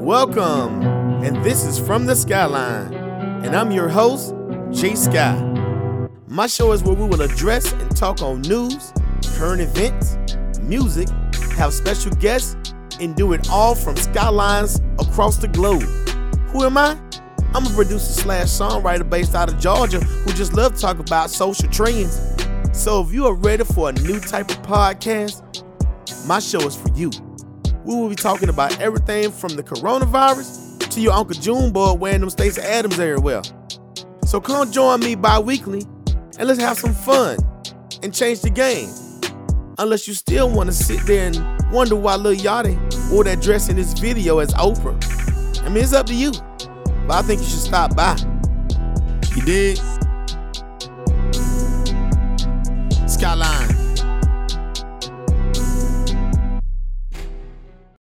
Welcome, and this is From the Skyline, and I'm your host, Jay Sky. My show is where we will address and talk on news, current events, music, have special guests, and do it all from skylines across the globe. Who am I? I'm a producer slash songwriter based out of Georgia who just love to talk about social trends. So if you are ready for a new type of podcast, my show is for you. We will be talking about everything from the coronavirus to your Uncle Junebug wearing them Stacy Adams everywhere. So come join me bi-weekly and let's have some fun and change the game. Unless you still want to sit there and wonder why Lil Yachty wore that dress in this video as Oprah. I mean, it's up to you. But I think you should stop by. You did. Skyline